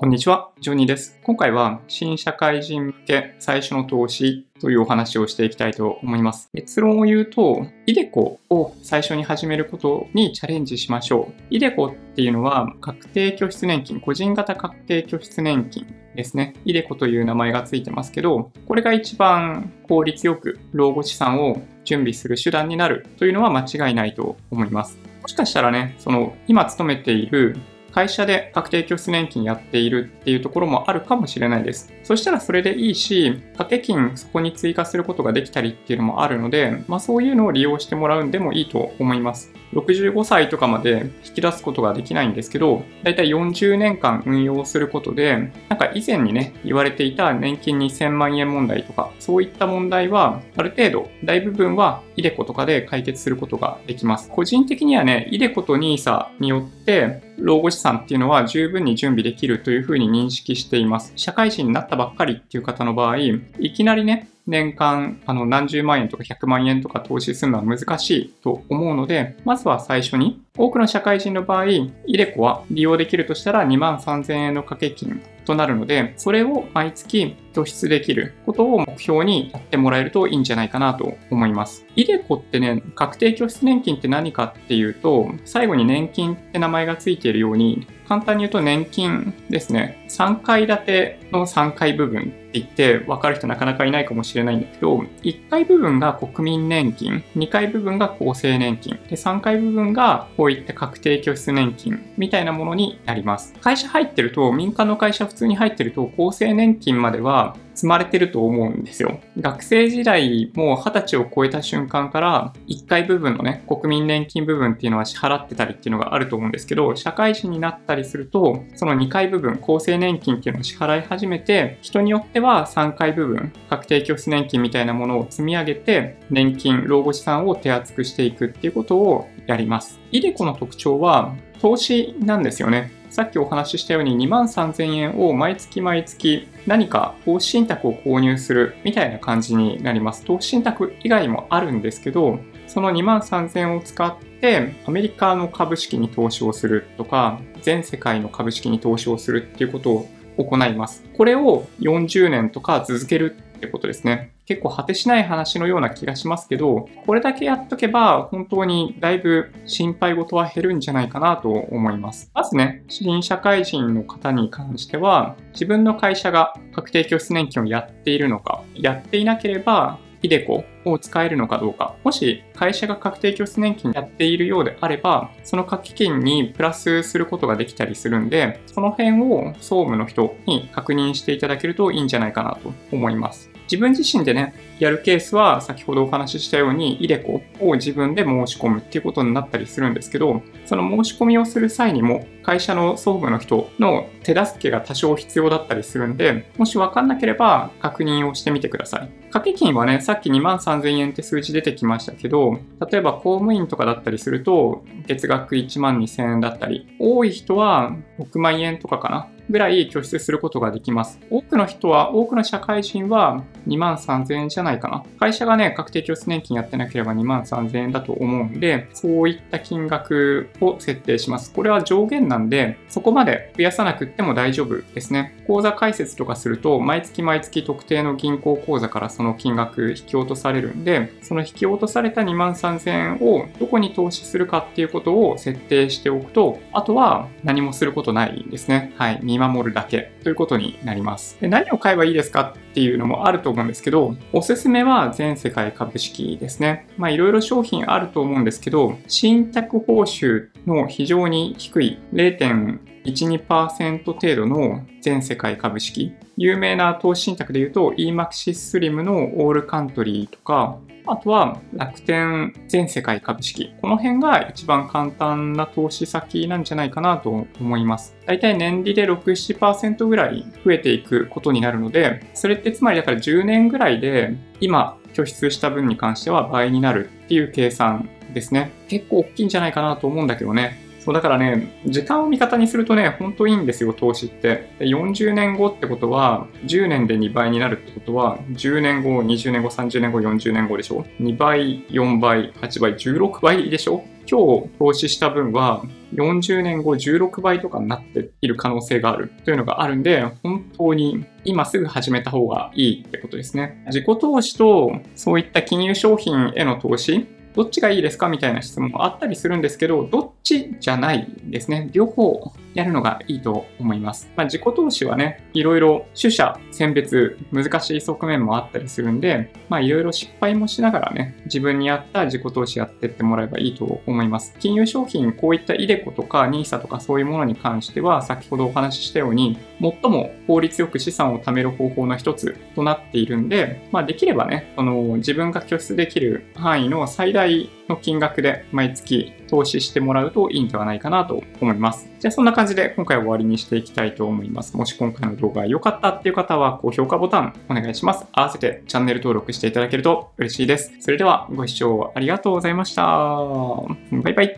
こんにちは、ジョニーです。今回は新社会人向け最初の投資というお話をしていきたいと思います。結論を言うと、イデコを最初に始めることにチャレンジしましょう。イデコっていうのは確定拠出年金、個人型確定拠出年金ですね。イデコという名前がついてますけど、これが一番効率よく老後資産を準備する手段になるというのは間違いないと思います。もしかしたらね、その今勤めている会社で確定拠出年金やっているっていうところもあるかもしれないです。そしたらそれでいいし、掛け金そこに追加することができたりっていうのもあるので、まあそういうのを利用してもらうんでもいいと思います。65歳とかまで引き出すことができないんですけど、だいたい40年間運用することで、なんか以前にね、言われていた年金2000万円問題とか、そういった問題は、ある程度、大部分はイデコとかで解決することができます。個人的にはね、イデコと NISA によって、老後資産っていうのは十分に準備できるというふうに認識しています。社会人になったばっかりっていう方の場合、いきなりね、年間あの何十万円とか100万円とか投資するのは難しいと思うので、まずは最初に多くの社会人の場合、イデコは利用できるとしたら2万3000円の掛け金となるので、それを毎月拠出できることを目標にやってもらえるといいんじゃないかなと思います。イデコってね、確定拠出年金って何かっていうと、最後に年金って名前がついているように、簡単に言うと年金ですね。3階建ての3階部分って言って分かる人なかなかいないかもしれないんだけど、1階部分が国民年金、2階部分が厚生年金、で3階部分がこういった確定拠出年金みたいなものになります。会社入ってると、民間の会社普通に入ってると、厚生年金までは積まれてると思うんですよ。学生時代も20歳を超えた瞬間から1階部分のね、国民年金部分っていうのは支払ってたりっていうのがあると思うんですけど、社会人になったりすると、その2階部分、厚生年金っていうのを支払い始めて、人によっては3階部分、確定拠出年金みたいなものを積み上げて、年金、老後資産を手厚くしていくっていうことをやります。イデコの特徴は、投資なんですよね。さっきお話ししたように2万3000円を毎月毎月何か投資信託を購入するみたいな感じになります。投資信託以外もあるんですけど、その2万3000円を使ってアメリカの株式に投資をするとか、全世界の株式に投資をするっていうことを行います。これを40年とか続けるってことですね。結構果てしない話のような気がしますけど、これだけやっとけば本当にだいぶ心配事は減るんじゃないかなと思います。まずね、新社会人の方に関しては、自分の会社が確定拠出年金をやっているのか、やっていなければ、イデコを使えるのかどうか。もし会社が確定拠出年金やっているようであれば、その掛け金にプラスすることができたりするんで、その辺を総務の人に確認していただけるといいんじゃないかなと思います。自分自身でね、やるケースは先ほどお話ししたように、イデコを自分で申し込むっていうことになったりするんですけど、その申し込みをする際にも、会社の総務の人の手助けが多少必要だったりするんで、もしわかんなければ確認をしてみてください。掛け金はね、さっき2万3000円って数字出てきましたけど、例えば公務員とかだったりすると、月額1万2000円だったり、多い人は6万円とかかな。ぐらい拠出することができます。多くの人は、多くの社会人は2万3000円じゃないかな。会社がね、確定拠出年金やってなければ2万3000円だと思うんで、そういった金額を設定します。これは上限なんで、そこまで増やさなくっても大丈夫ですね。口座開設とかすると、毎月毎月特定の銀行口座からその金額引き落とされるんで、その引き落とされた2万3000円をどこに投資するかっていうことを設定しておくと、あとは何もすることないですね。はい。見守るだけということになります。で何を買えばいいですかっていうのもあると思うんですけど、おすすめは全世界株式ですね。まあいろいろ商品あると思うんですけど、信託報酬の非常に低い1、2%程度の全世界株式。有名な投資信託で言うと EMAXIS SLIM のオールカントリーとか、あとは楽天全世界株式。この辺が一番簡単な投資先なんじゃないかなと思います。だいたい年利で6、7%ぐらい増えていくことになるので、それってつまりだから10年ぐらいで今拠出した分に関しては倍になるっていう計算ですね。結構大きいんじゃないかなと思うんだけどね。そう、だからね、時間を味方にするとね、ほんといいんですよ、投資って。40年後ってことは、10年で2倍になるってことは、10年後、20年後、30年後、40年後でしょ ?2 倍、4倍、8倍、16倍でしょ？今日投資した分は40年後16倍とかになっている可能性があるというのがあるんで、本当に今すぐ始めた方がいいってことですね。自己投資とそういった金融商品への投資、どっちがいいですかみたいな質問があったりするんですけど、どっちじゃないですね。両方やるのがいいと思います。まあ、自己投資はね、いろいろ取捨選別、難しい側面もあったりするんで、まあ、いろいろ失敗もしながらね、自分に合った自己投資やってってもらえばいいと思います。金融商品、こういったイデコとか NISA とかそういうものに関しては、先ほどお話ししたように、最も効率よく資産を貯める方法の一つとなっているんで、まあ、できればね、その自分が拠出できる範囲の最大の金額で毎月投資してもらうといいんではないかなと思います。じゃあそんな感じで今回は終わりにしていきたいと思います。もし今回の動画が良かったっていう方は高評価ボタンお願いします。合わせてチャンネル登録していただけると嬉しいです。それではご視聴ありがとうございました。バイバイ。